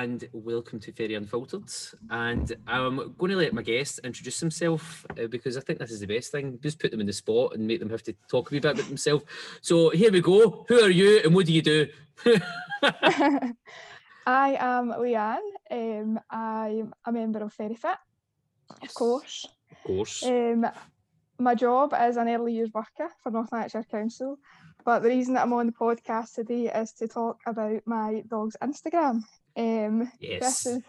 And welcome to Fairy Unfiltered. And I'm going to let my guest introduce himself uh, because I think this is the best thing. Just put them in the spot and make them have to talk a wee bit about themselves. So here we go. Who are you and what do you do? I am Leanne. Um, I'm a member of Fairy Fit, of course. Of course. Um, my job is an early years worker for North Lanarkshire Council, but the reason that I'm on the podcast today is to talk about my dog's Instagram. Um, yes. This is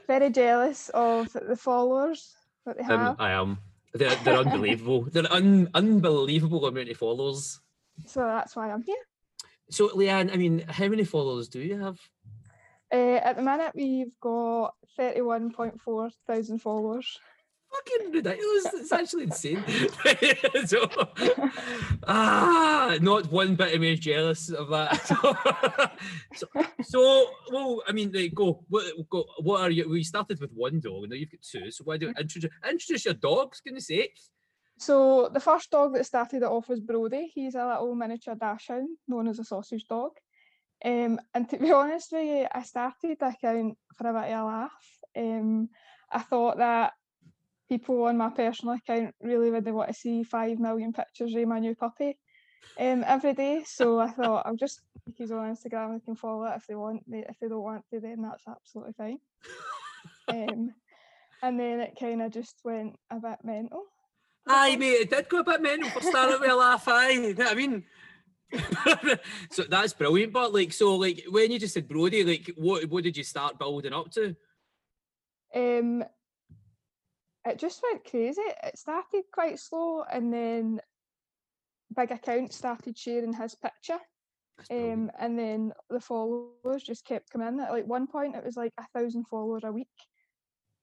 very jealous of the followers that they Um, have. I am. They're, they're unbelievable. They're un- unbelievable amount of followers. So that's why I'm here. So, Leanne, I mean, how many followers do you have? Uh, at the minute, we've got 31.4 thousand followers. Fucking ridiculous. It's actually insane. so, ah, not one bit of me is jealous of that. so, so, well, I mean, like, go. What, go. What are you? We started with one dog, now you've got two. So why do you introduce introduce your dogs? Goodness sake. So the first dog that started it off was Brody. He's a little miniature dachshund known as a sausage dog. Um, and to be honest with you, I started the account for a bit of a laugh. Um, I thought that people on my personal account really wouldn't want to see five million pictures of my new puppy um, every day. So I thought I'll just make his on Instagram. They can follow it if they want. If they don't want to, then that's absolutely fine. Um, and then it kind of just went a bit mental. Aye, mate, it did go a bit mental for starting with a laugh. Aye, you know what I mean. so that's brilliant. But like, so like, when you just said Brody, like, what what did you start building up to? Um, it just went crazy. It started quite slow, and then big accounts started sharing his picture. Um, and then the followers just kept coming in. At like one point, it was like a thousand followers a week,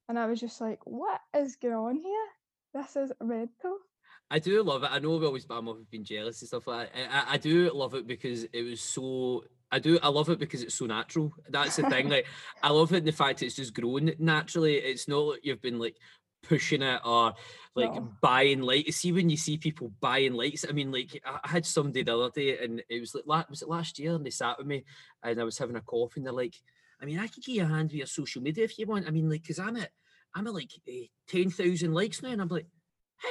and I was just like, "What is going on here? This is mental." I do love it. I know we always bam off being jealous and stuff like that. I, I- I do love it because it was so. I do. I love it because it's so natural. That's the thing. Like, I love it in the fact it's just grown naturally. It's not like you've been like pushing it or like No. buying likes. See when you see people buying likes. I mean, like I had somebody the other day, and it was like was it last year, and they sat with me, and I was having a coffee, and they're like, I mean, I could give you a hand with your social media if you want. I mean, like, cause I'm at I'm at like eh, ten thousand likes now, and I'm like, how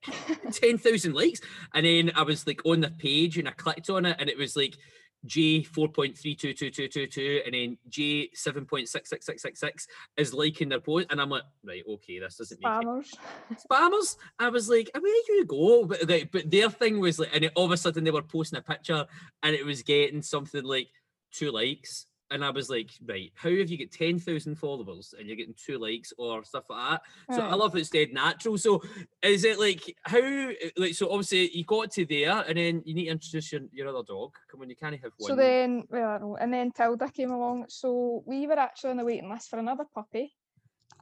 how 10,000 likes. And then I was like on the page and I clicked on it and it was like J 4.322222 and then J 7.66666 is liking their post. And I'm like, right, okay, this doesn't make it. Spammers. Spammers. I was like, away you go. But, like, but their thing was like, and it, all of a sudden they were posting a picture and it was getting something like two likes. And I was like, right, how have you get 10,000 followers and you're getting two likes or stuff like that? So I Right. love it's dead natural. So is it like how like so obviously you got to there and then you need to introduce your, your other dog. Come on, you can't have one. So then, well, I know, and then Tilda came along. So we were actually on the waiting list for another puppy,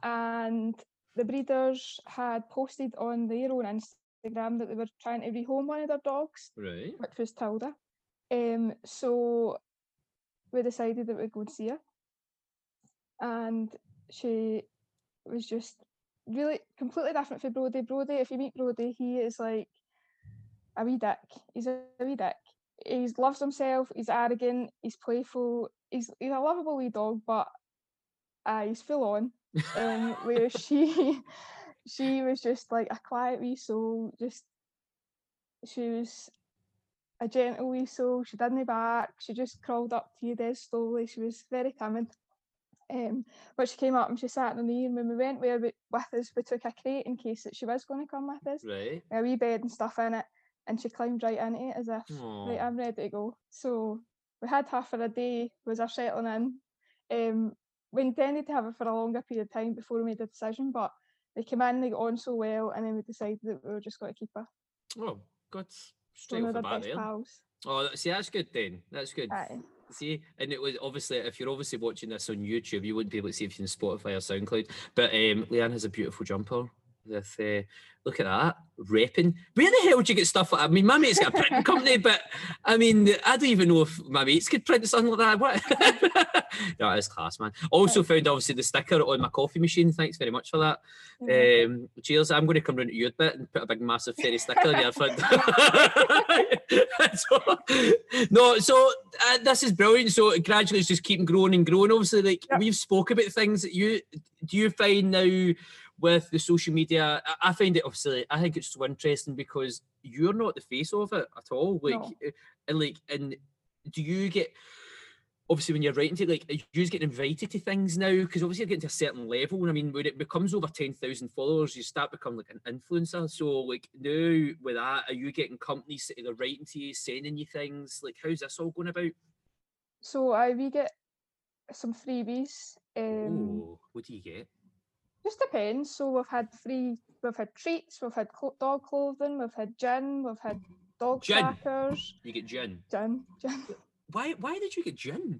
and the breeders had posted on their own Instagram that they were trying to rehome one of their dogs, right. which was Tilda. Um, so we decided that we'd go and see her, and she was just really completely different from Brody. Brody, if you meet Brody, he is like a wee dick. He's a wee dick. He loves himself. He's arrogant. He's playful. He's he's a lovable wee dog, but uh, he's full on. Um, whereas she she was just like a quiet wee soul. Just she was a gentle wee soul. She didn't back. She just crawled up to you dead slowly. She was very timid. Um, but she came up and she sat on the knee, and when we went with, her with us, we took a crate in case that she was going to come with us Right. a wee bed and stuff in it, and she climbed right into it as if, right, I'm ready to go. So we had her for a day, was our settling in. Um, we intended to have her for a longer period of time before we made a decision, but they came in, they got on so well, and then we decided that we were just going to keep her. Oh, God. Straight off the bat there. pals. Oh, see, that's good then. That's good. Aye. See, and it was obviously if you're obviously watching this on YouTube, you wouldn't be able to see if you're in Spotify or SoundCloud. But um, Leanne has a beautiful jumper. With uh, look at that repping. Where the hell do you get stuff like? I mean, my mate's got a printing company, but I mean, I don't even know if my mates could print something like that. What? no, it's class, man. Also found obviously the sticker on my coffee machine. Thanks very much for that. Um, cheers. I'm going to come round to you a bit and put a big massive fairy sticker on your front. so, no, so uh, this is brilliant. So gradually it's just keeping growing and growing. Obviously, like yep. we've spoke about things that you do you find now with the social media, I find it obviously I think it's so interesting because you're not the face of it at all. Like, no. Eh, and like, and do you get obviously when you're writing to like you just get invited to things now? Because obviously you're getting to a certain level and I mean when it becomes over 10,000 followers you start becoming like an influencer. So like now with that are you getting companies that are writing to you sending you things? Like how's this all going about? So I we get some freebies um Ooh, what do you get just depends. So we've had free, we've had treats, we've had cl- dog clothing, we've had gin, we've had dog gin. crackers. You get gin. Gin, gin. Why? Why did you get gin?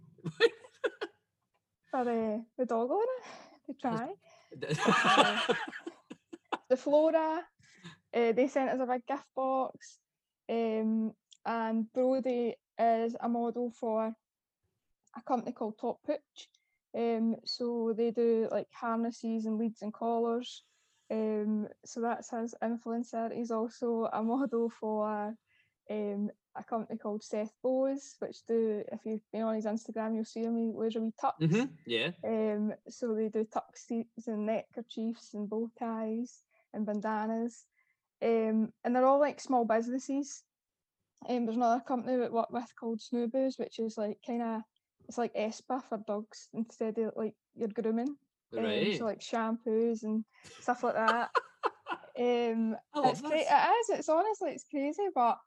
For uh, the dog owner to try. uh, the Flora, uh, they sent us a big gift box, um, and Brody is a model for a company called Top Pooch. Um, so they do like harnesses and leads and collars. Um, so that's his influencer. He's also a model for um, a company called Seth Bowes, which do if you've been on his Instagram, you'll see him. He wears a wee tux. Mm-hmm. Yeah. Um, so they do tuxes and neckerchiefs and bow ties and bandanas. Um, and they're all like small businesses. Um, there's another company that work with called Snooboos, which is like kind of it's like Espa for dogs instead of like your grooming. Right. Um, so like shampoos and stuff like that. um, it's great. It is. It's honestly it's crazy, but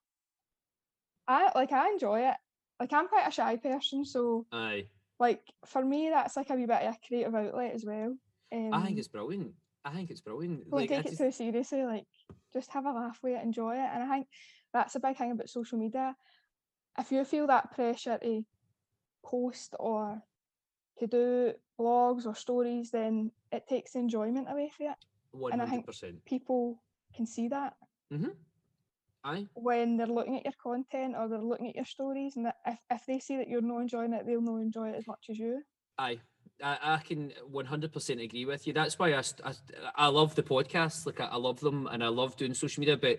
I like I enjoy it. Like I'm quite a shy person, so aye. Like for me, that's like a wee bit of a creative outlet as well. Um, I think it's brilliant. I think it's brilliant. Don't like, take it too seriously. Like just have a laugh with it, enjoy it, and I think that's a big thing about social media. If you feel that pressure to post or to do blogs or stories, then it takes the enjoyment away from it. 100%. And I think people can see that. Mm-hmm. Aye. When they're looking at your content or they're looking at your stories, and if, if they see that you're not enjoying it, they'll not enjoy it as much as you. Aye. I, I can 100% agree with you. That's why I, I, I love the podcasts. Like, I, I love them and I love doing social media. But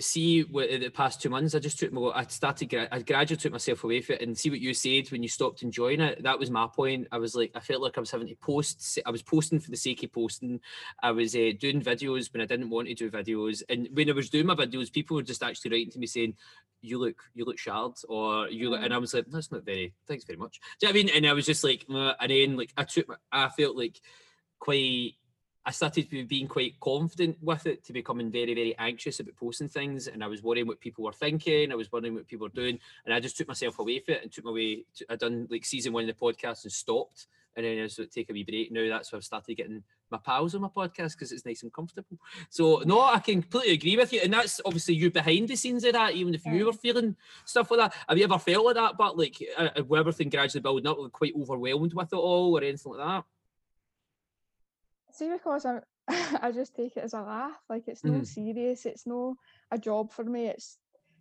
see what the past two months I just took my I started I gradually took myself away from it and see what you said when you stopped enjoying it. That was my point. I was like I felt like I was having to post I was posting for the sake of posting. I was uh, doing videos when I didn't want to do videos. And when I was doing my videos people were just actually writing to me saying you look you look shard or you look and I was like that's not very thanks very much. Do you know I mean? And I was just like and then like I took I felt like quite I started to being quite confident with it to becoming very, very anxious about posting things. And I was worrying what people were thinking. I was worrying what people were doing. And I just took myself away from it and took my way. To, I done like season one of the podcast and stopped. And then I was like, take a wee break. Now that's where I've started getting my pals on my podcast because it's nice and comfortable. So no, I can completely agree with you. And that's obviously you behind the scenes of that, even if you were feeling stuff like that. Have you ever felt like that? But like uh, uh everything gradually building up, like, quite overwhelmed with it all or anything like that? See because I'm I just take it as a laugh. Like it's no mm. serious. It's no a job for me. It's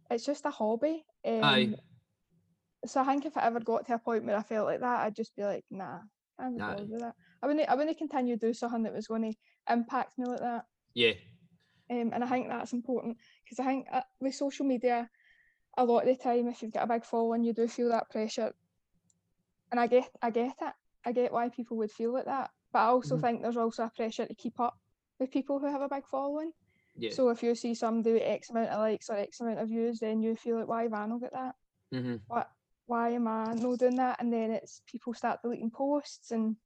it's just a hobby. Um, Aye. So I think if I ever got to a point where I felt like that, I'd just be like, nah, I'm not that. I wouldn't. I wouldn't continue to do something that was going to impact me like that. Yeah. Um, and I think that's important because I think uh, with social media, a lot of the time, if you've got a big following, you do feel that pressure. And I get, I get it. I get why people would feel like that. But I also mm-hmm. think there's also a pressure to keep up with people who have a big following. Yeah. So if you see somebody with X amount of likes or X amount of views, then you feel like, why have I not got that? Mm-hmm. What? Why am I not doing that? And then it's people start deleting posts and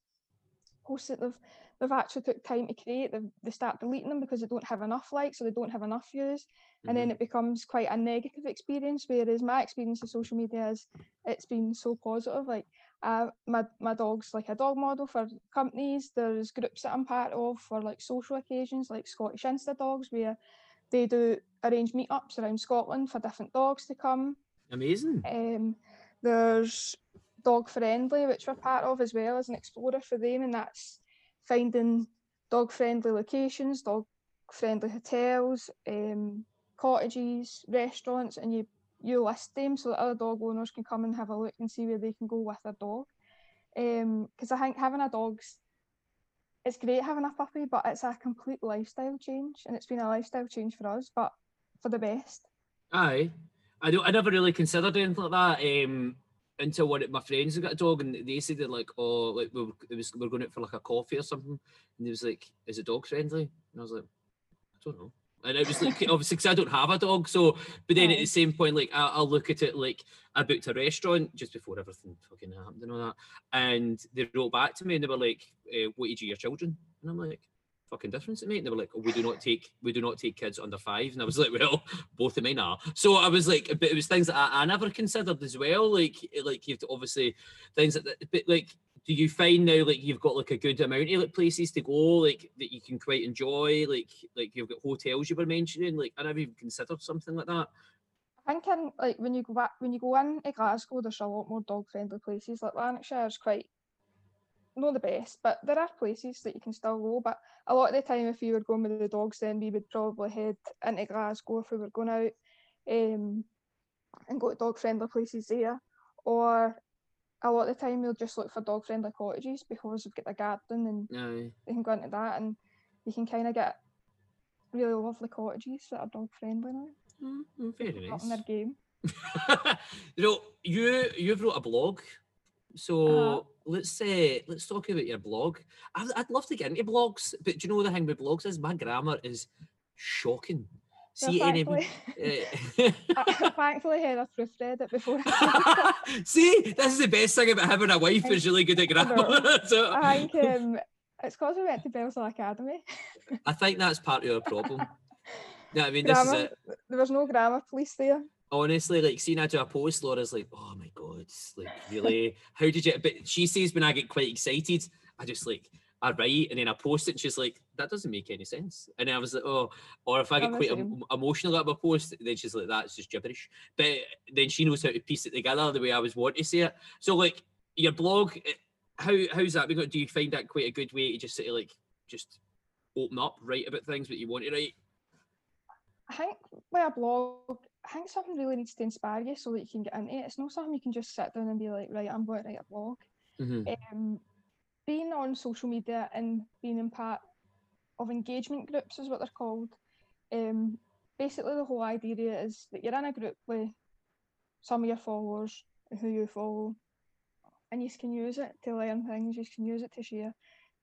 posts that they've they've actually took time to create. They they start deleting them because they don't have enough likes or they don't have enough views, mm-hmm. and then mm-hmm. it becomes quite a negative experience. Whereas my experience of social media is it's been so positive. Like uh, my my dog's like a dog model for companies. There's groups that I'm part of for like social occasions, like Scottish Insta Dogs, where they do arrange meetups around Scotland for different dogs to come. Amazing. Um, there's Dog Friendly, which we're part of as well as an explorer for them, and that's finding dog friendly locations, dog friendly hotels, um, cottages, restaurants, and you you list them so that other dog owners can come and have a look and see where they can go with their dog. Because um, I think having a dog's it's great having a puppy, but it's a complete lifestyle change, and it's been a lifestyle change for us, but for the best. Aye, I don't. I never really considered anything like that. Um, until one of my friends got a dog, and they said they're like, oh, like we were, was we are going out for like a coffee or something, and he was like, "Is it dog friendly?" And I was like, "I don't know." And it was like obviously because I don't have a dog, so but then at the same point, like I, will look at it like I booked a restaurant just before everything fucking happened and all that, and they wrote back to me and they were like, uh, "What age are your children?" And I'm like, fucking difference to me. And they were like, oh, we do not take we do not take kids under five. And I was like, well, both of mine are. So I was like, but it was things that I, I never considered as well. Like like you've to obviously things that but like do you find now like you've got like a good amount of like places to go like that you can quite enjoy like like you've got hotels you were mentioning like I never even considered something like that. I think in like when you go back when you go in to Glasgow, there's a lot more dog friendly places. Like Lanarkshire is quite not the best, but there are places that you can still go. But a lot of the time, if you were going with the dogs, then we would probably head into Glasgow if we were going out um, and go to dog friendly places there. Or a lot of the time, we'll just look for dog friendly cottages because we've got the garden and Aye. they can go into that and you can kind of get really lovely cottages that are dog friendly now. Mm, very nice. in their game. you know, you you've wrote a blog so uh-huh. let's say let's talk about your blog. I'd, I'd, love to get into blogs, but do you know the thing with blogs is my grammar is shocking. See, thankfully, any, uh, thankfully, Heather proofread it before. See, this is the best thing about having a wife who's really good at grammar. so, I think um, it's because we went to Bellshill Academy. I think that's part of your problem. Yeah, I mean, grammar, this is it. There was no grammar police there honestly, like seeing I do a post, Laura's like, oh my god, like really, how did you? But she says when I get quite excited, I just like I write and then I post it, and she's like, that doesn't make any sense. And I was like, oh, or if I get quite em- emotional about a post, then she's like, that's just gibberish. But then she knows how to piece it together the way I was wanting to say it. So like your blog, eh, how how's that been? Do you find that quite a good way to just sort of like just open up, write about things that you want to write? I think with a blog, I think something really needs to inspire you so that you can get into it. It's not something you can just sit down and be like, right, I'm going to write a blog. Mm-hmm. Um, being on social media and being in part of engagement groups is what they're called. Um, basically, the whole idea is that you're in a group with some of your followers and who you follow, and you can use it to learn things. You can use it to share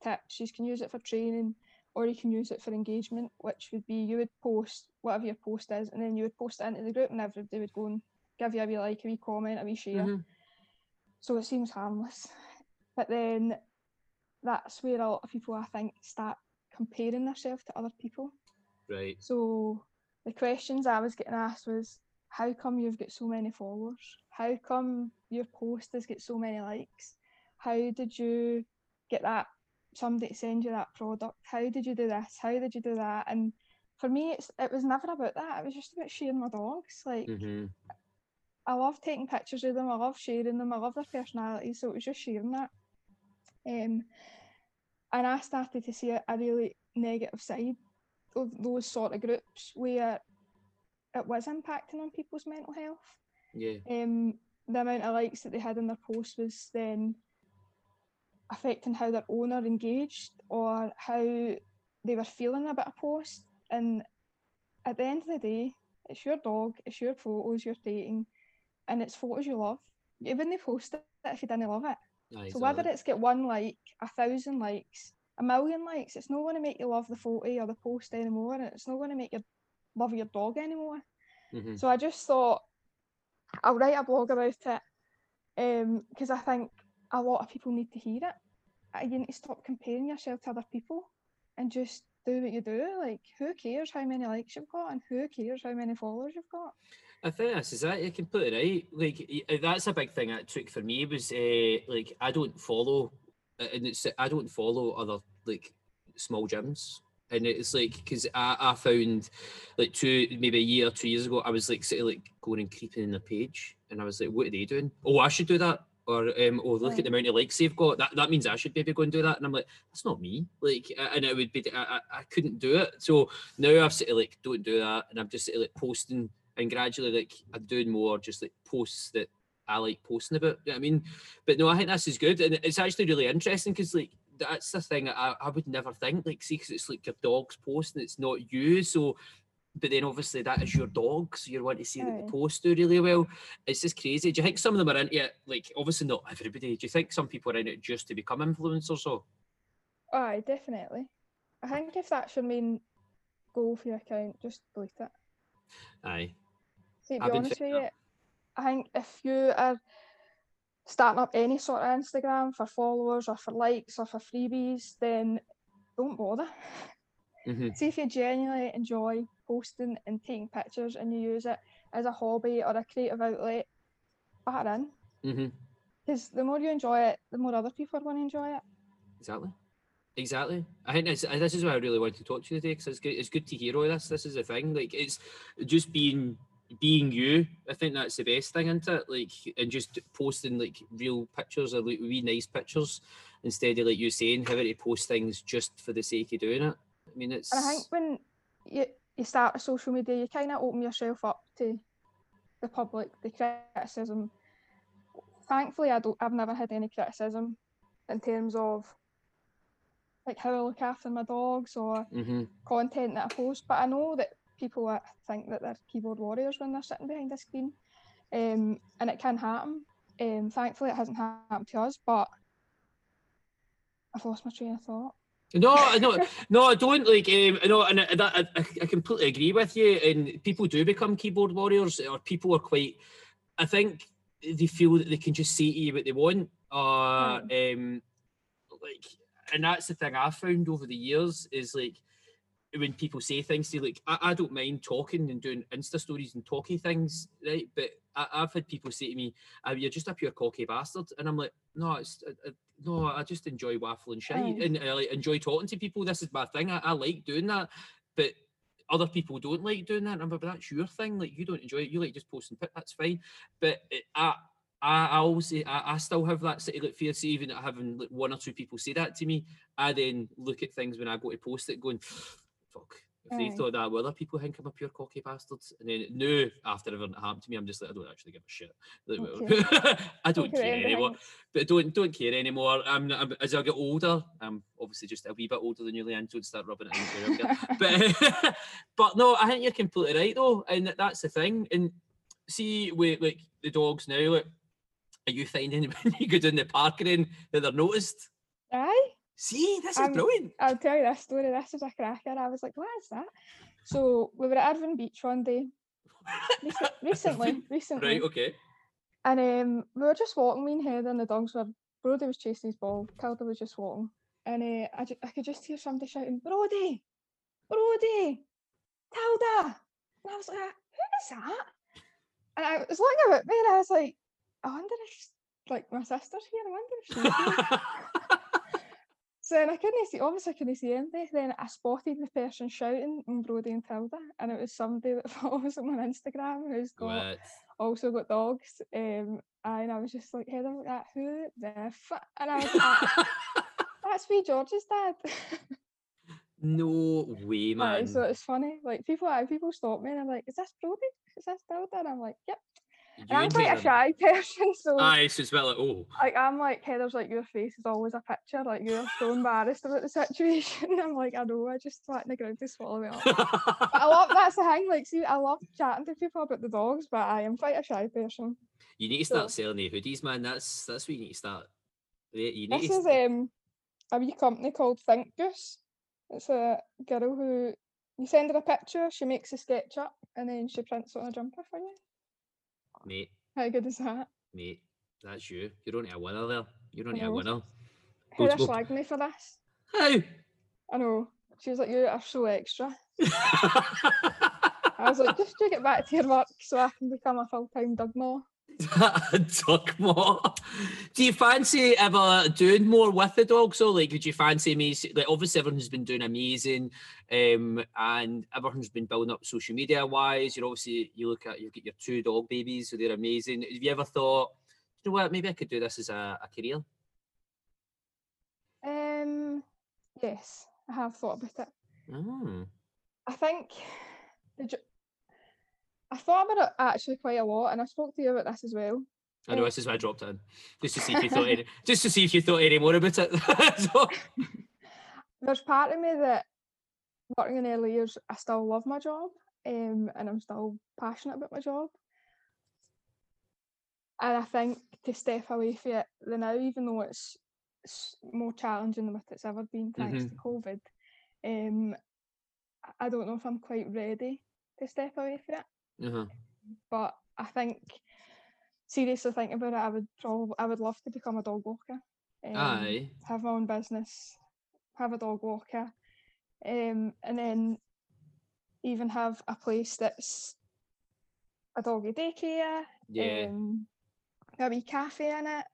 tips. You can use it for training or you can use it for engagement, which would be you would post whatever your post is, and then you would post it into the group, and everybody would go and give you a wee like, a wee comment, a wee share. Mm-hmm. So it seems harmless, but then that's where a lot of people, I think, start comparing themselves to other people. Right. So the questions I was getting asked was, how come you've got so many followers? How come your post has got so many likes? How did you get that somebody to send you that product. How did you do this? How did you do that? And for me, it's it was never about that. It was just about sharing my dogs. Like mm-hmm. I love taking pictures of them. I love sharing them. I love their personality. So it was just sharing that. Um, and I started to see a, a really negative side of those sort of groups where it was impacting on people's mental health. Yeah. Um, the amount of likes that they had in their posts was then affecting how their owner engaged or how they were feeling about a post. And at the end of the day, it's your dog, it's your photos you're taking, and it's photos you love. You wouldn't post it if you didn't love it. So whether it's get one like, a thousand likes, a million likes, it's not going to make you love the photo or the post anymore, and it's not going to make you love your dog anymore. Mm-hmm. So I just thought I'll write a blog about it because um, I think a lot of people need to hear it. Uh, you need to stop comparing yourself to other people and just do what you do. Like, who cares how many likes you've got, and who cares how many followers you've got? I think this is that. You're completely right. Like, uh, that's a big thing that took for me was uh, like I don't follow, uh, and it's I don't follow other like small gyms. And it's like because I, I found like two maybe a year two years ago I was like sort of like going and creeping in the page and I was like what are they doing oh I should do that or um, oh look at the amount of likes they've got. That that means I should maybe go and do that. And I'm like, that's not me. Like, and it would be I, I, I couldn't do it. So now I've sort of like don't do that, and I'm just sort of like posting and gradually like I'm doing more just like posts that I like posting about. You know I mean? But no, I think this is good, and it's actually really interesting because like that's the thing I, I would never think like see because it's like your dog's post and it's not you so but then obviously that is your dog, so you want to see that the post do really well. It's just crazy. Do you think some of them are into it? Like, obviously not everybody. Do you think some people are in it just to become influencers? Or aye, definitely. I think if that's your main goal for your account, just delete it. Aye. See, to be honest with you, I think if you are starting up any sort of Instagram for followers or for likes or for freebies, then don't bother. Mm-hmm. See if you genuinely enjoy posting and taking pictures and you use it as a hobby or a creative outlet, batter in. Because mm-hmm. the more you enjoy it, the more other people are going to enjoy it. Exactly. Exactly. I think this, this is why I really want to talk to you today because it's good. It's good to hear all this. This is the thing. Like it's just being being you. I think that's the best thing, isn't it? Like and just posting like real pictures or like wee nice pictures instead of like you saying having to post things just for the sake of doing it. I mean, it's. And I think when you you start a social media, you kind of open yourself up to the public, the criticism. Thankfully, I don't. I've never had any criticism in terms of like how I look after my dogs or mm-hmm. content that I post. But I know that people think that they're keyboard warriors when they're sitting behind a screen, um, and it can happen. Um, thankfully, it hasn't happened to us, but I've lost my train of thought. No, no, no, I don't like. Um, no, and I, I, I completely agree with you. And people do become keyboard warriors, or people are quite. I think they feel that they can just say to you what they want. Uh, um, like, and that's the thing I found over the years is like when people say things to you, like I, I don't mind talking and doing Insta stories and talking things, right? But I, have had people say to me, oh, "You're just a pure cocky bastard," and I'm like, "No, it's uh, no, I just enjoy waffling shit oh. and I like, enjoy talking to people. This is my thing. I, I like doing that, but." Other people don't like doing that. Remember, but that's your thing. Like you don't enjoy it. You like just posting pit. That's fine. But it, I, I, I always say I, I, still have that of like fear. So even having like one or two people say that to me, I then look at things when I go to post it, going, fuck. If they thought that, well, other people think I'm a pure cocky bastard. And then no, after everything that happened to me, I'm just like, I don't actually give a shit. okay. I don't care anymore. But don't don't care anymore. I'm, I'm, as I get older, I'm obviously just a wee bit older than you, Leanne. Don't start rubbing it in. but but no, I think you're completely right though, and that's the thing. And see, with like the dogs now, like, are you finding when you go down the park and that they're noticed? Aye. See, this is um, brilliant. I'll tell you this story. This is a cracker. I was like, what is that? So we were at Irvine Beach one day. recently, recently. Right, okay. And um, we were just walking, me and Heather and the dogs were, Brody was chasing his ball, Tilda was just walking. And uh, I, ju- I could just hear somebody shouting, Brody, Brody, Tilda. And I was like, who is that? And I was looking at me and I was like, I wonder if, like, my sister's here. I wonder if she's here. So then I couldn't see, obviously I couldn't see anything. Then I spotted the person shouting on Brody and Tilda, and it was somebody that follows them on Instagram who's got what? also got dogs. Um, and I was just like, Heather, like that, who the fuck? And I was like, that's wee George's dad. no way, man. Right, so it's funny. Like people, people stop me and I'm like, is this Brody? Is this Tilda? And I'm like, yep. I'm quite a shy person, so aye, so it's well like oh, like I'm like Heather's like your face is always a picture, like you're so embarrassed about the situation. I'm like I know, I just flat in the ground to swallow it up. I love that's the thing. Like, see, I love chatting to people about the dogs, but I am quite a shy person. You need to start so, selling the hoodies, man. That's that's what you need to start. You need this to is um a wee company called Think Goose. It's a girl who you send her a picture, she makes a sketch up, and then she prints it on a jumper for you mate. How good is that? Mate, that's you. You're only a winner there. You're only a winner. Who slagged me for this? How? I know. She was like, You are so extra. I was like, just you get back to your work so I can become a full time Dugmore. Duck more. Do you fancy ever doing more with the dogs? Or like, would you fancy me? Like, obviously, everyone's been doing amazing, um, and everyone's been building up social media wise. You're obviously you look at you get your two dog babies, so they're amazing. Have you ever thought? you know what, maybe I could do this as a, a career? Um, yes, I have thought about it. Mm. I think the I thought about it actually quite a lot, and I spoke to you about this as well. I know this is why I dropped in, just to see if you thought any, just to see if you thought any more about it. So- There's part of me that working in early years, I still love my job, um, and I'm still passionate about my job. And I think to step away from it the now, even though it's, s more challenging than what it's ever been thanks to COVID, um, I don't know if I'm quite ready to step away from it. Uh-huh. but I think seriously thinking about it, I would probably I would love to become a dog walker. Um, Aye. Have my own business, have a dog walker, um, and then even have a place that's a doggy daycare, Yeah. um, a wee cafe in it,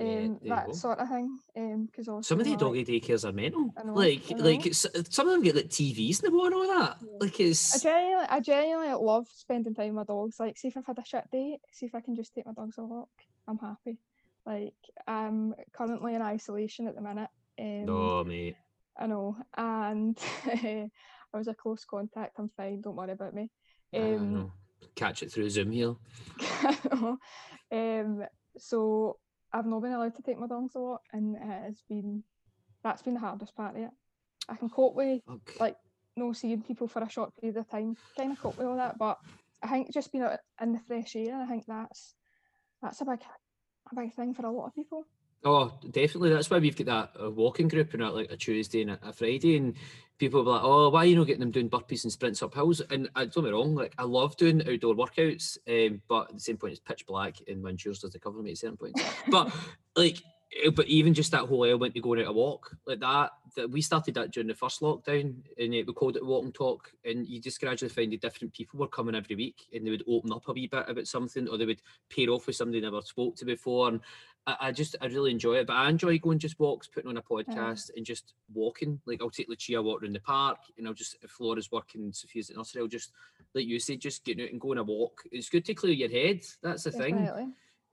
um, that sort of thing. Um, because Some of the doggy daycares are mental. Know, like, like some of them get like TVs and the and all that. Yeah. Like I it's genuinely, I genuinely love spending time with my dogs. Like, see if I've had a shit day, see if I can just take my dogs a walk. I'm happy. Like, I'm currently in isolation at the minute. Um, no, mate. I know, and I was a close contact. I'm fine. Don't worry about me. I Um. Catch it through Zoom here. um, so I've not been allowed to take my dogs a walk, and it has been that's been the hardest part of it. I can cope with Fuck. like no seeing people for a short period of time, kind of cope with all that. But I think just being out in the fresh air, I think that's that's a big a big thing for a lot of people. Oh, definitely. That's why we've got that uh, walking group and like a Tuesday and a, a Friday, and people be like, "Oh, why are you not getting them doing burpees and sprints up hills?" And I don't get wrong, like I love doing outdoor workouts, um, but at the same point, it's pitch black and my insurance does the cover me at certain points. But like, Eh, but even just that whole element of going out a walk like that, that we started that during the first lockdown, and we called it walk and talk, and you just gradually find that different people were coming every week, and they would open up a wee bit about something, or they would pair off with somebody they never spoke to before, and I, I just I really enjoy it. But I enjoy going just walks, putting on a podcast, and just walking. Like I'll take Lucia walk around the park, and I'll just if Flora's working, Sophia's at nursery, I'll just like you say, just getting out and going a walk. It's good to clear your head. That's the thing,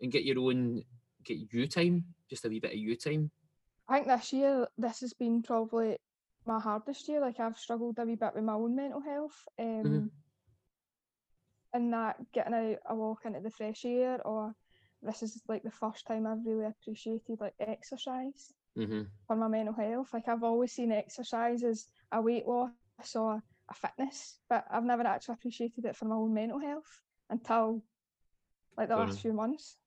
and get your own get you time, just a wee bit of you time. I think this year this has been probably my hardest year. Like I've struggled a wee bit with my own mental health. Um, and that getting out a walk into the fresh air, or this is like the first time I've really appreciated like exercise. Mm-hmm. for my mental health. Like I've always seen exercise as a weight loss or a fitness, but I've never actually appreciated it for my own mental health until like the last few months.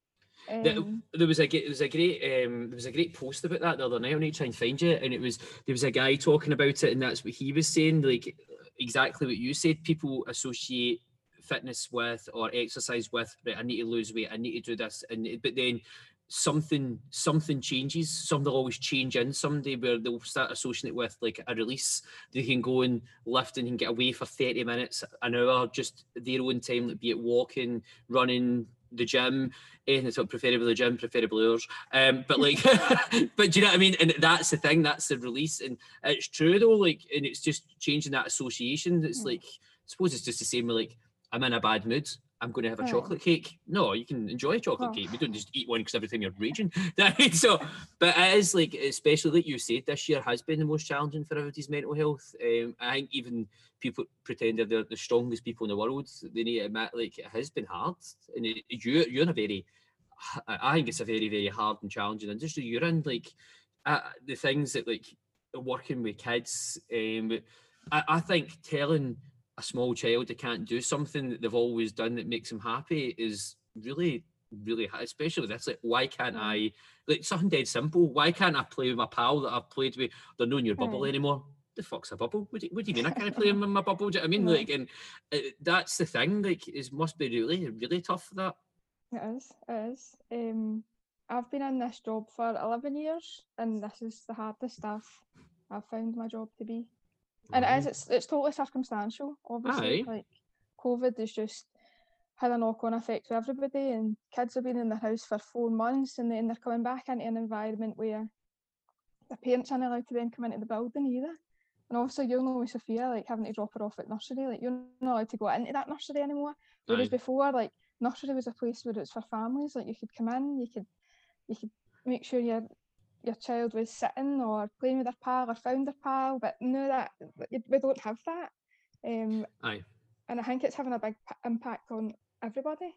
The- Um, there was a there was a great um, there was a great post about that the other night. I need to try and find you, and it was there was a guy talking about it, and that's what he was saying, like exactly what you said. People associate fitness with or exercise with, right? I need to lose weight, I need to do this, and but then something something changes. Something will always change in somebody where they'll start associating it with like a release. They can go and lift and can get away for thirty minutes, an hour, just their own time, like be it walking, running, the gym, anything so preferably the gym, preferably yours. Um, but like, but do you know what I mean? And that's the thing, that's the release, and it's true though. Like, and it's just changing that association. It's Mm. like, I suppose it's just the same with like, I'm in a bad mood. I'm going to have a chocolate cake. No, you can enjoy a chocolate Oh. cake. We don't just eat one because every time you're raging. so, but it is like, especially like you said, this year has been the most challenging for everybody's mental health. Um, I think even people pretend that they're the strongest people in the world. They need to admit, like, it has been hard. And it, you, you're in a very, I I think it's a very, very hard and challenging industry you're in. Like, uh, the things that, like, working with kids, um, I, I think telling a small child they can't do something that they've always done that makes them happy is really really hard, especially with this like why can't Mm. i like something dead simple why can't i play with my pal that i've played with they're not in your bubble Aye. anymore the fuck's a bubble what do, you, what do you mean i can't play in my bubble do you know what i mean Yeah. like and uh, that's the thing like it must be really really tough for that it is, it is. Um, I've been in this job for 11 years, and this is the hardest I've, I've found my job to be. And it is, it's, it's totally circumstantial, obviously. Aye. Like, COVID has just had a knock on effect for everybody, and kids have been in their house for four months, and then they're coming back into an environment where the parents aren't allowed to then come into the building either. And obviously, you'll know with Sophia, like having to drop her off at nursery, like you're not allowed to go into that nursery anymore. Whereas Aye. before, like nursery was a place where it's for families. Like you could come in, you could you could make sure your your child was sitting or playing with their pal or found their pal, but no, that we don't have that. Um, Aye. And I think it's having a big p- impact on everybody.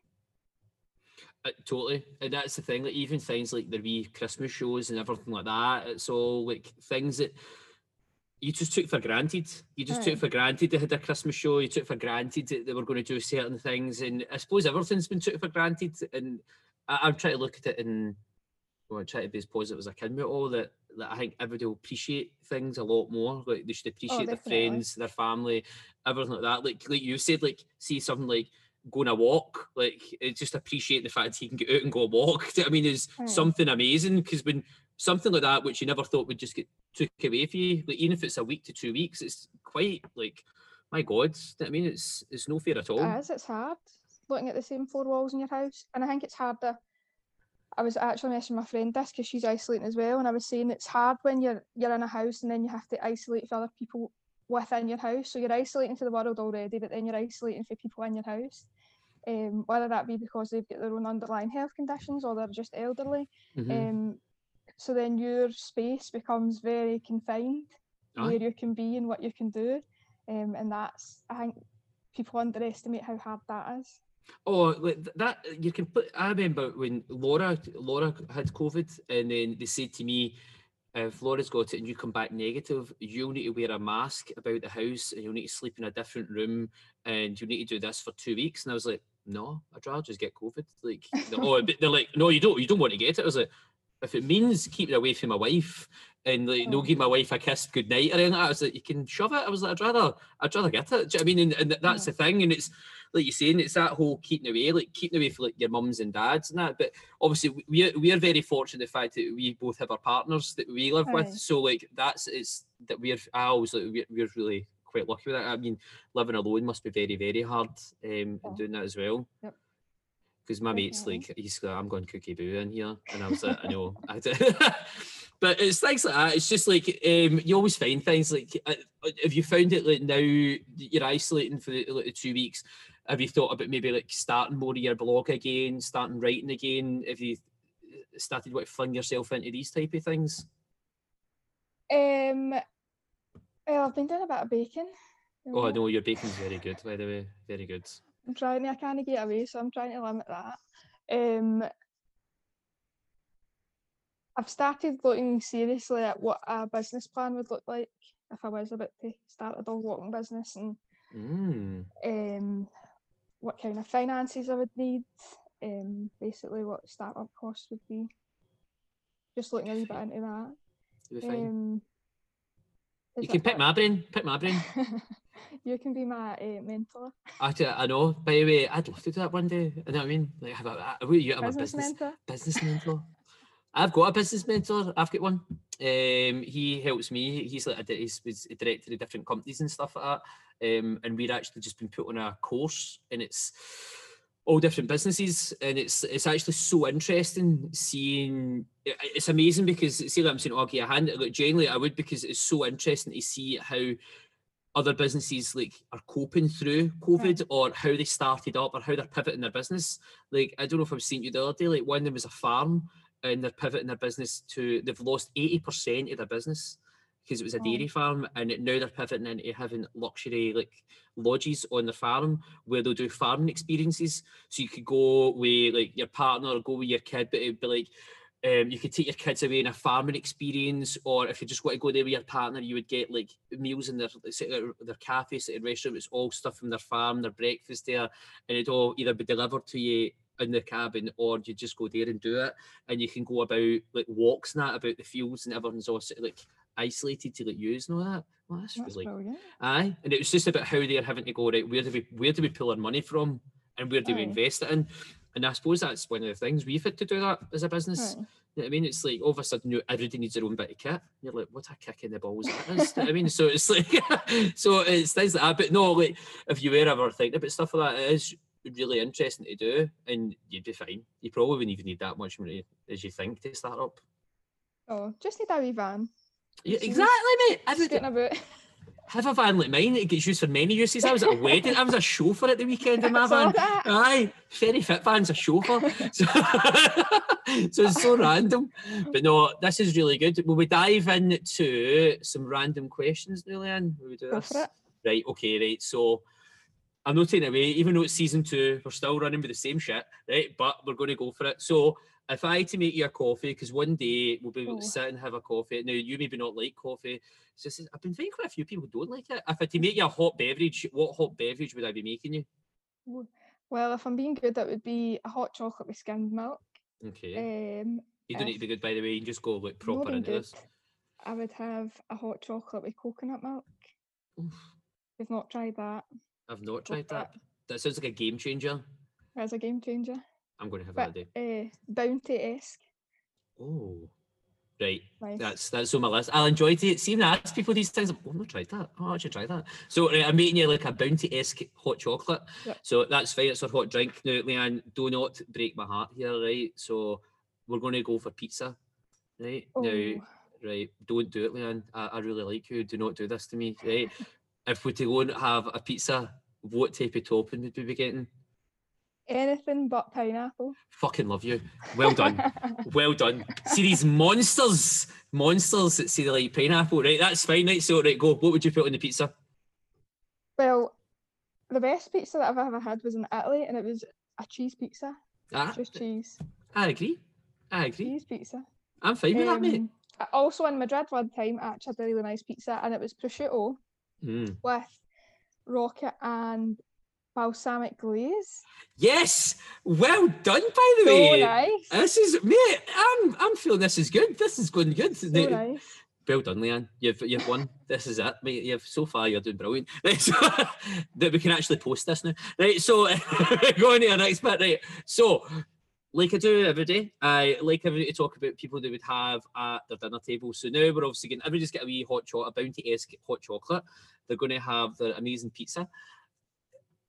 Uh, totally, and that's the thing. Like even things like the wee Christmas shows and everything like that. It's all like things that you just took for granted. You just took for granted they had a Christmas show. You took for granted that they were going to do certain things, and I suppose everything's been took for granted. And I, I'm trying to look at it and well, I try to be as positive as I can with all that. That I think everybody will appreciate things a lot more. Like they should oh, appreciate their friends, their family, everything like that. Like like you said, like see something like going a walk, like it's just appreciate the fact that he can get out and go a walk. Do you know what I mean, is Aye. something amazing because when something like that, which you never thought would just get took away from you, like even if it's a week to two weeks, it's quite like my God. Do you know what I mean, it's it's no fair at all. It is, it's hard looking at the same four walls in your house. And I think it's harder. I was actually messaging my friend this because she's isolating as well, and I was saying it's hard when you're you're in a house and then you have to isolate for other people within your house. So you're isolating to the world already, but then you're isolating for people in your house. Um, whether that be because they've got their own underlying health conditions or they're just elderly. Mhm. Um, so then your space becomes very confined Aye. where you can be and what you can do. Um, and that's I think people underestimate how hard that is. Oh, that you can put. I remember when Laura Laura had COVID, and then they said to me, "If Laura's got it and you come back negative, you'll need to wear a mask about the house, and you'll need to sleep in a different room, and you need to do this for two weeks." And I was like, "No, I'd rather just get COVID." Like, oh, they're like, "No, you don't. You don't want to get it." I was like, "If it means keeping away from my wife." And like, no, Oh. give my wife a kiss goodnight or anything. like that," I was like, you can shove it. I was like, I'd rather, I'd rather get it. Do you know what I mean? And, and that's the thing. And it's, like you're saying, it's that whole keeping away, like keeping away for like your mums and dads and that. But obviously, we- we are, very fortunate the fact that we both have our partners that we live with. So like that's it's that we're I always like we're, we're really quite lucky with that. I mean, living alone must be very very hard um Oh. and doing that as well. Yep. Because my mate's like, he's like, I'm going cookie boo in here, and I was like, I know, I do. but it's things like that. It's just like um, you always find things like uh, if you found it like now you're isolating for the, like, the two weeks. Have you thought about maybe like starting more of your blog again, starting writing again? Have you started what fling yourself into these type of things? Um, well, I've been doing a bit of baking. Oh no, your bacon's very good, by the way, very good. I'm trying to, I can't get away, so I'm trying to limit that. Um, I've started looking seriously at what a business plan would look like if I was about to start a dog walking business and Mm. um, what kind of finances I would need, um, basically what startup costs would be. Just looking a wee bit into that. You'll be fine. Um, you can pick my brain, pick my brain. you can be my uh, mentor, I know. By the way, I'd love to do that one day. You know what I mean? Like have a, a, you have a business, business mentor. business mentor. I've got a business mentor. I've got one. Um, he helps me. He's like a, he's, he's a director of different companies and stuff like that. Um, and we're actually just been put on a course, and it's all different businesses, and it's it's actually so interesting seeing. It's amazing because see, like I'm saying, okay, a hand. Like generally, I would because it's so interesting to see how other businesses like are coping through COVID or how they started up or how they're pivoting their business. Like I don't know if I've seen you the other day. Like one of them was a farm and they're pivoting their business to they've lost 80% of their business because it was a Oh. dairy farm and now they're pivoting into having luxury like lodges on the farm where they'll do farming experiences. So you could go with like your partner or go with your kid, but it'd be like um, you could take your kids away in a farming experience, or if you just want to go there with your partner, you would get like meals in their at their cafe, sit in restaurant. It's all stuff from their farm, their breakfast there, and it'd all either be delivered to you in the cabin, or you just go there and do it. And you can go about like walks and that about the fields, and everyone's all sort of like isolated to like use and all that. Well, that's, That's really brilliant. Aye, and it was just about how they're having to go right. Where do we where do we pull our money from, and where do we invest it in? And I suppose that's one of the things we've had to do that as a business. Aye. You know what I mean? It's like all of a sudden you, everybody needs their own bit of kit. You're like, what a kick in the balls that is. you know what I mean? So it's like, so it's things like that. But no, like if you were ever thinking about stuff like that, it is really interesting to do, and you'd be fine. You probably wouldn't even need that much money as you think to start up. Oh, just need a wee van. Yeah, exactly, mate. Just Everybody, getting about. have a van like mine. It gets used for many uses. I was at a wedding. I was a chauffeur at the weekend in my van. that. Aye, Ferry Fit van's a chauffeur. So, so it's so random. But no, this is really good. Will we dive into some random questions Leanne? Will we do this? Right, okay, right. So I'm not taking away, even though it's season two, we're still running with the same shit, right? But we're going to go for it. So if I had to make you a coffee, because one day we'll be able to Oh. sit and have a coffee. Now you maybe not like coffee. It's just I've been finding quite a few people don't like it. If I had to make you a hot beverage, what hot beverage would I be making you? Well, if I'm being good, that would be a hot chocolate with skimmed milk. Okay. Um, you don't need to be good by the way, you can just go like proper into good, this. I would have a hot chocolate with coconut milk. Oof, We've not tried that. I've not tried that. That sounds like a game changer. That's a game changer. I'm going to have that But day. uh, bounty esque. Oh, right. Nice. That's that's on my list. I'll enjoy it. See when I ask people these things, oh, I've not tried that. Oh, I should try that. So right, I'm making you like a bounty esque hot chocolate. Yep. So that's fine. It's a hot drink. Now, Leanne, do not break my heart here, right? So we're going to go for pizza, right? oh, Now, right, don't do it, Leanne. I, I really like you. Do not do this to me, right? if we're to go and have a pizza, what type of topping would we be getting? anything but pineapple. Fucking love you. Well done. Well done. See these monsters, monsters that say they like pineapple, right? That's fine, right? So, right, go. What would you put on the pizza? well, the best pizza that I've ever had was in Italy, and it was a cheese pizza. Ah, Just cheese. I agree. I agree. Cheese pizza. I'm fine with that, mate. Um, Also in Madrid one time, I actually had a really nice pizza, and it was prosciutto Mm. with rocket and balsamic glaze. Yes, well done, by the So way. nice. This is mate. I'm I'm feeling this is good. This is going good. so Now- nice. Well done, Leanne. You've you've won. This is it, mate. You've so far you're doing brilliant. Right, so that we can actually post this now. Right, so going to our next bit. Right, so like I do every day, I like everybody to talk about people they would have at their dinner table. So now we're obviously getting everybody's get a wee hot chocolate, a bounty esque hot chocolate. They're going to have their amazing pizza.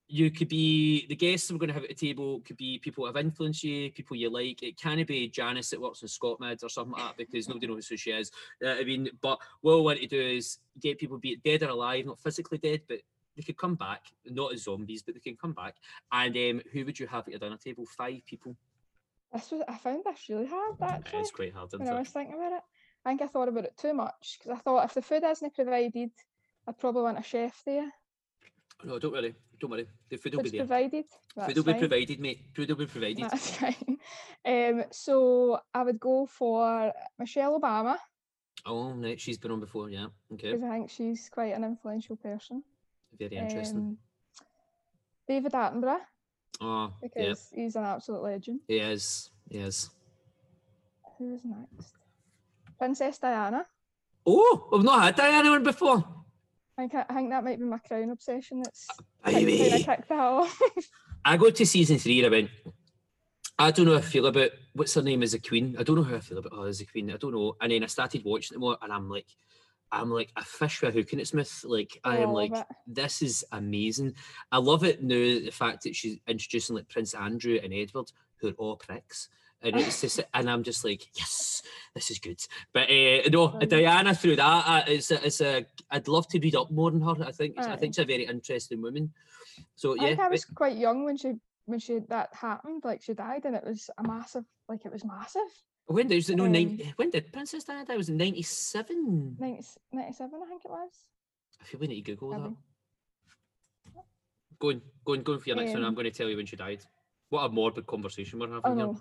You could be the guests we're going to have at the table could be people that have influenced you, people you like. It can be Janice that works in Scotland or something like that because nobody knows who she is. Uh, I mean, but what we want to do is get people, be dead or alive, not physically dead, but they could come back, not as zombies, but they can come back. And um, who would you have at your dinner table? Five people. This was I found this really hard actually. It's quite hard, isn't when I it? was thinking about it. I think I thought about it too much because I thought if the food isn't provided, I'd probably want a chef there. No, don't worry, don't worry. The food will be there. provided. Food That's will be provided, mate. Food will be provided. That's fine. Um, so I would go for Michelle Obama Oh, no, she's been on before, yeah. Okay, because I think she's quite an influential person. very interesting. Um, David Attenborough oh, yeah, because he's an absolute legend. he is. He is. Who's next? Princess Diana. Oh, we've not had Diana on before. I think, I think that might be my crown obsession that's of kicked that off. I go to season three and I went, I don't know how I feel about what's her name as a queen. I don't know how I feel about her as a queen. I don't know. And then I started watching it more and I'm like, I'm like a fish with a hook in its mouth. Like I Oh, am love like, it. this is amazing. I love it now, the fact that she's introducing like Prince Andrew and Edward, who are all pricks. And it's just, and I'm just like, yes, this is good. But uh, no, Diana through that, uh, it's a, it's a, I'd love to read up more on her. I think, I think she's a very interesting woman. So I yeah, think I right. was quite young when she when she that happened. Like she died, and it was a massive. Like it was massive. When did was no Um, nine? When did Princess Diana die? Was it ninety seven? 90, 97, I think it was. I feel we need to Google that. Maybe. Go on, go on, go on for your next one. I'm Um, going to tell you when she died. What a morbid conversation we're having Oh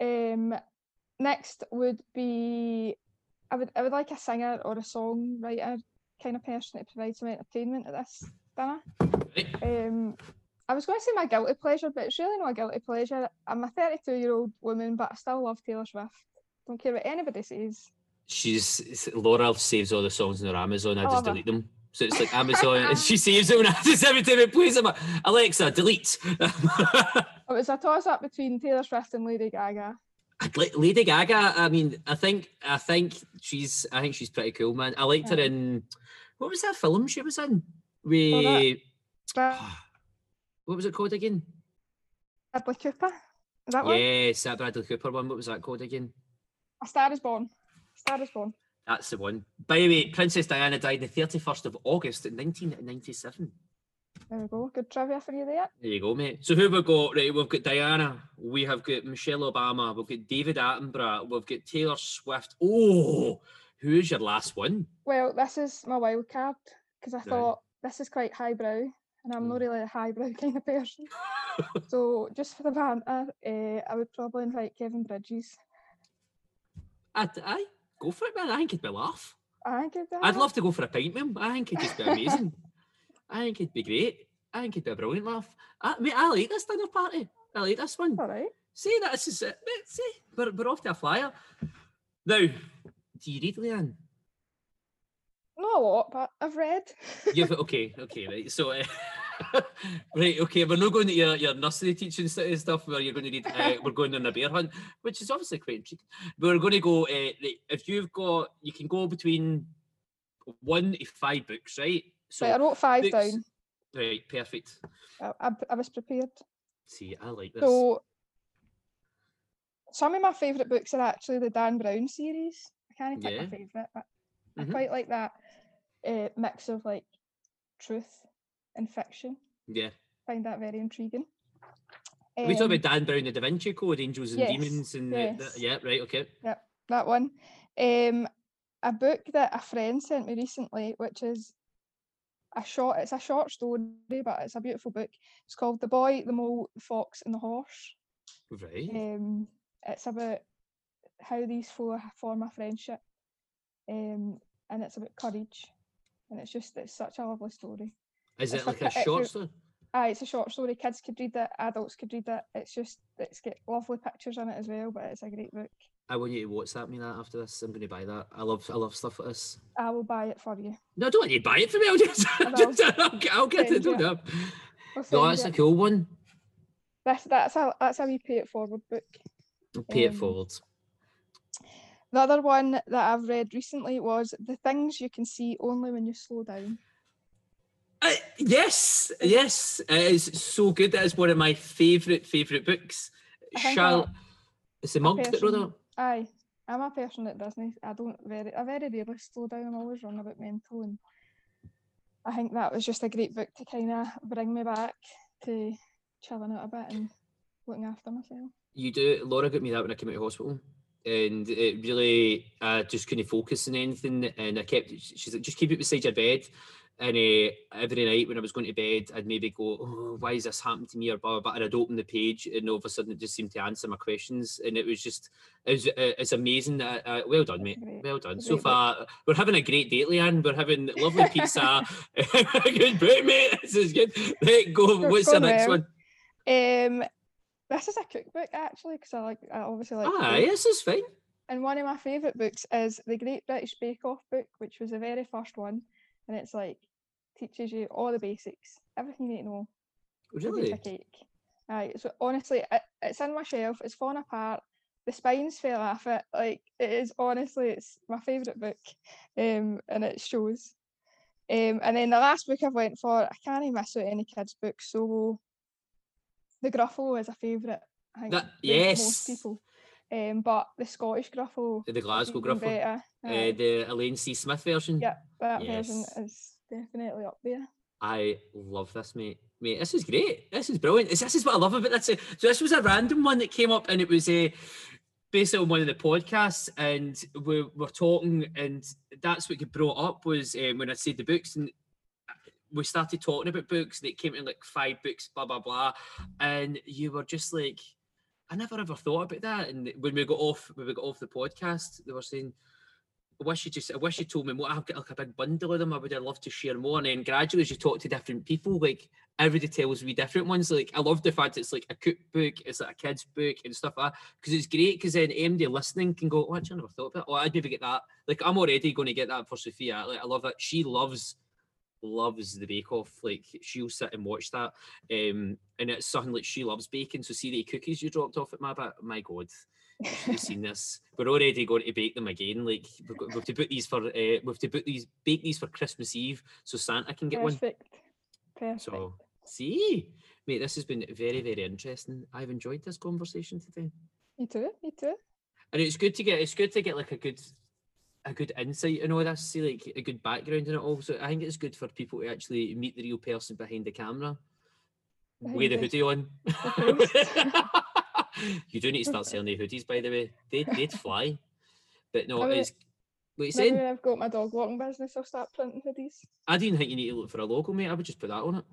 here. Um, next would be, I would I would like a singer or a songwriter kind of person to provide some entertainment at this dinner. Right. Um, I was going to say my guilty pleasure, but it's really not a guilty pleasure. I'm a 32 year old woman, but I still love Taylor Swift. Don't care what anybody says. She's Laura saves all the songs on her Amazon. I I just love her. delete them. So it's like Amazon, and she saves them, and I just every time it plays, like, Alexa, delete. It was a toss up between Taylor Swift and Lady Gaga. Lady Gaga. I mean, I think I think she's I think she's pretty cool, man. I liked her in what was that film she was in? We what was it called again? Bradley Cooper. Is that one? Yes, that Bradley Cooper one. What was that called again? A Star is Born. A Star is Born. That's the one. By the way, Princess Diana died the 31st of August in 1997. There we go. Good trivia for you there. There you go, mate. So who have we got? Right, we've got Diana. We have got Michelle Obama. We've got David Attenborough. We've got Taylor Swift. Oh, who is your last one? Well, this is my wild card because I Right. thought this is quite highbrow, and I'm not Mm. really a highbrow kind of person. so just for the banter, uh, I would probably invite Kevin Bridges. I'd, aye, go for it, man. I think it'd be a laugh. I think it'd be I'd love to go for a pint with him. I think it'd just be amazing. I think it'd be great. I think it'd be a brilliant laugh. I, mate, I like this dinner party. I like this one. All right. See, that's is it. Mate, see, we're, we're off to a flyer. Now, do you read, Leanne? Not a lot, but I've read. You've okay, okay, right. So, uh, right, okay, we're not going to your, your nursery teaching st- stuff where you're going to read. Uh, we're going on a bear hunt, which is obviously quite intriguing. We're going to go. Uh, if you've got, you can go between one to five books, right? So, right, I wrote five books- down. right, perfect. I, I, I was prepared. See, I like this. So some of my favourite books are actually the Dan Brown series. I can't pick Yeah. my favourite, but Mhm. I quite like that uh, mix of like truth and fiction. yeah, Find that very intriguing. we talk Um, about Dan Brown, the Da Vinci Code, Angels and yes, Demons, and the- the- yeah, right, okay. that one. Um, a book that a friend sent me recently, which is a short. It's a short story, but it's a beautiful book. It's called "The Boy, the Mole, the Fox, and the Horse." Right. Um, it's about how these four form a friendship, um, and it's about courage, and it's just it's such a lovely story. Is it's it like a if short you- story? Ah, it's a short story. Kids could read it, adults could read it. It's just it's got lovely pictures in it as well, but it's a great book. I want you to WhatsApp me that after this. I'm going to buy that. I love, I love stuff like this. I will buy it for you. No, don't you buy it for me. I'll just, just I'll, get- I'll get it. Don't it. No, that's you a cool one. That's that's a that's a wee pay it forward book. Pay it Um, forward. The other one that I've read recently was The Things You Can See Only When You Slow Down. Uh, yes, yes, it is so good. That is one of my favourite favourite books. Shall a- it's the monk that wrote it. Aye, I'm a person that doesn't. I don't very. I very rarely slow down. I'm always run about mental, and I think that was just a great book to kind of bring me back to chilling out a bit and looking after myself. You do. Laura got me that when I came out of hospital, and it really I just couldn't focus on anything. And I kept. She's like, just keep it beside your bed. And uh, every night when I was going to bed, I'd maybe go, "Oh, why is this happening to me?" Or blah, blah, blah. And I'd open the page, and all of a sudden it just seemed to answer my questions. And it was just, it was, uh, it's amazing. Uh, uh, well done, mate. Well done. So far, we're having a great date, Leanne. We're having lovely pizza. good book, mate. This is good. Right, go. What's the next one? Um, this is a cookbook actually because I like. I obviously like. Ah, food. this is fine. And one of my favourite books is the Great British Bake Off book, which was the very first one, and it's like teaches you all the basics, everything you need to know Really? a cake. Right, so honestly, it, it's in my shelf. It's falling apart. The spines fell off it. Like it is honestly, it's my favourite book, um, and it shows. Um, and then the last book I've went for, I can't even miss out any kids' books. So, the Gruffalo is a favourite. I think That- yes. most people. Um, but the Scottish Gruffalo, The Glasgow Gruffalo. Uh, the Elaine C. Smith version. Yeah, that version is definitely up there. I love this, mate. Mate, this is great. This is brilliant. This, this is what I love about this. So this was a random one that came up, and it was a. Uh, based on one of the podcasts, and we were talking, and that's what you brought up was um, when I said the books, and we started talking about books. And it came in like five books, blah blah blah, and you were just like, I never ever thought about that. And when we got off, when we got off the podcast, they were saying, I wish you just, I wish you told me more. I've got like a big bundle of them. I would have loved to share more. And then gradually, as you talk to different people, like everybody tells me different ones. Like I love the fact it's like a cookbook, it's like a kid's book and stuff like that. Because it's great. Because then MD listening can go, oh, I never thought about it. Oh, I'd maybe get that. Like I'm already going to get that for Sophia. Like I love that. She loves loves the Bake Off. Like she'll sit and watch that. Um, and it's something like she loves baking. So see the cookies you dropped off at my back. My God, you've seen this. We're already going to bake them again. Like we've got we've to put these for uh, we've to put these bake these for Christmas Eve so Santa can get one. Perfect. Perfect. So see, mate, this has been very very interesting. I've enjoyed this conversation today, Me too. Me too. and it's good to get it's good to get like a good a good insight in all this, see like a good background in it all. So I think it's good for people to actually meet the real person behind the camera. With the hoodie on. you do need to start selling the hoodies, by the way. They they'd fly. But no, I mean, it's what you saying? I've got my dog walking business, I'll start printing hoodies. I didn't think you need to look for a logo, mate. I would just put that on it.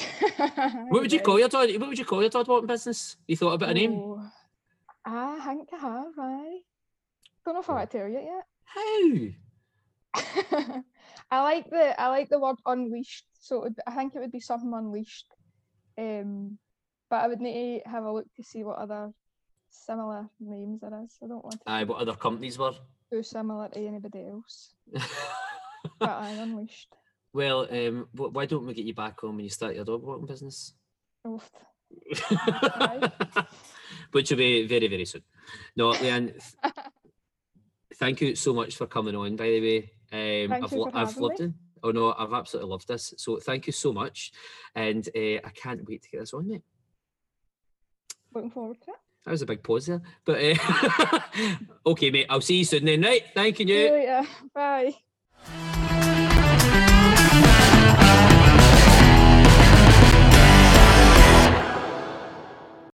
What would you call your dog? What would you call your dog walking business? You thought about a name? Oh, I think I have, I don't know if I want to tell you yet. How? I like the I like the word unleashed, so it would, I think it would be something unleashed. Um, but I would need to have a look to see what other similar names there is. I don't want to Aye, what other companies were? too similar to anybody else. But I unleashed. well, um, why don't we get you back on when you start your dog walking business? Which will be very, very soon. No, Leanne, thank you so much for coming on, by the way. Um, Thank I've, you for I've loved it. Oh no, I've absolutely loved this. So thank you so much. And uh, I can't wait to get this on, mate. Looking forward to it. That was a big pause there. But uh, okay, mate, I'll see you soon then, right? Thank you. See you later. Bye.